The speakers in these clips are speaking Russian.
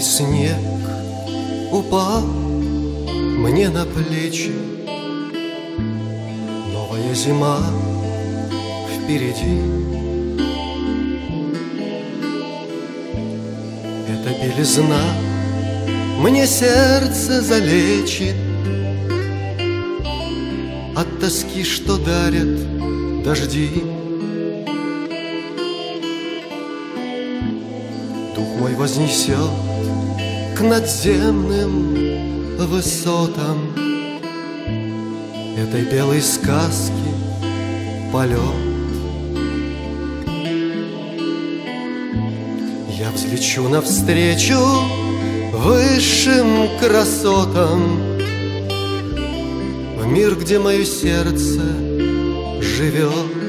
снег упал мне на плечи. Новая зима впереди. Эта белизна мне сердце залечит. От тоски, что дарят дожди Дух мой вознесет к надземным высотам. Этой белой сказки полет Я взлечу навстречу высшим красотам. В мир, где мое сердце живет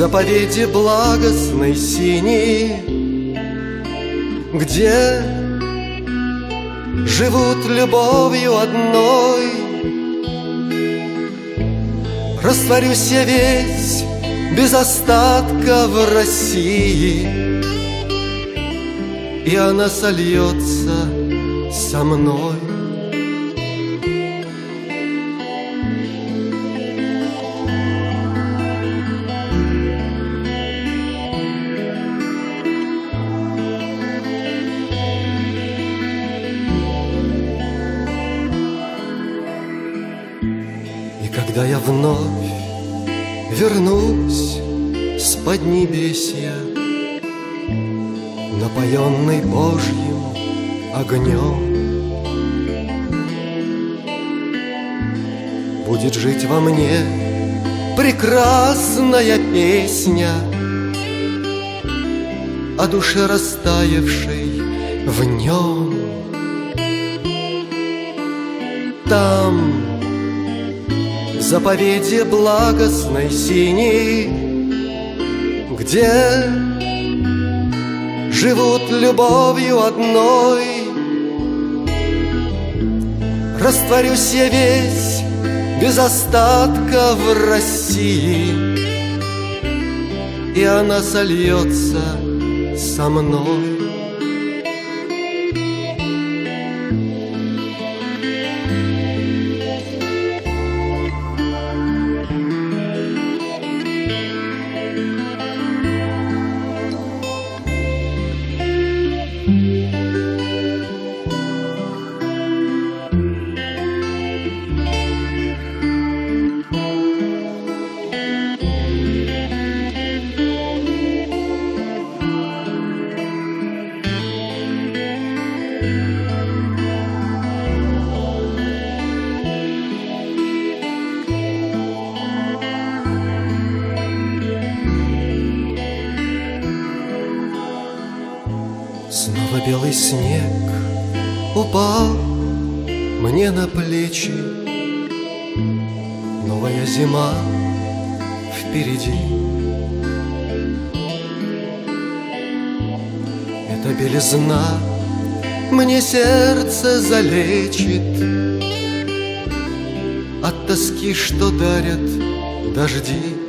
заповеди благостной синей, Где живут любовью одной. Растворюсь я весь без остатка в России, И она сольется со мной. Когда я вновь вернусь с поднебесья, Напоенный Божьим огнем, Будет жить во мне прекрасная песня О душе растаявшей в нем. Там заповеди благостной синей, Где живут любовью одной. Растворюсь я весь без остатка в России, И она сольется со мной. Белый снег упал мне на плечи. Новая зима впереди. Эта белизна мне сердце залечит. От тоски, что дарят дожди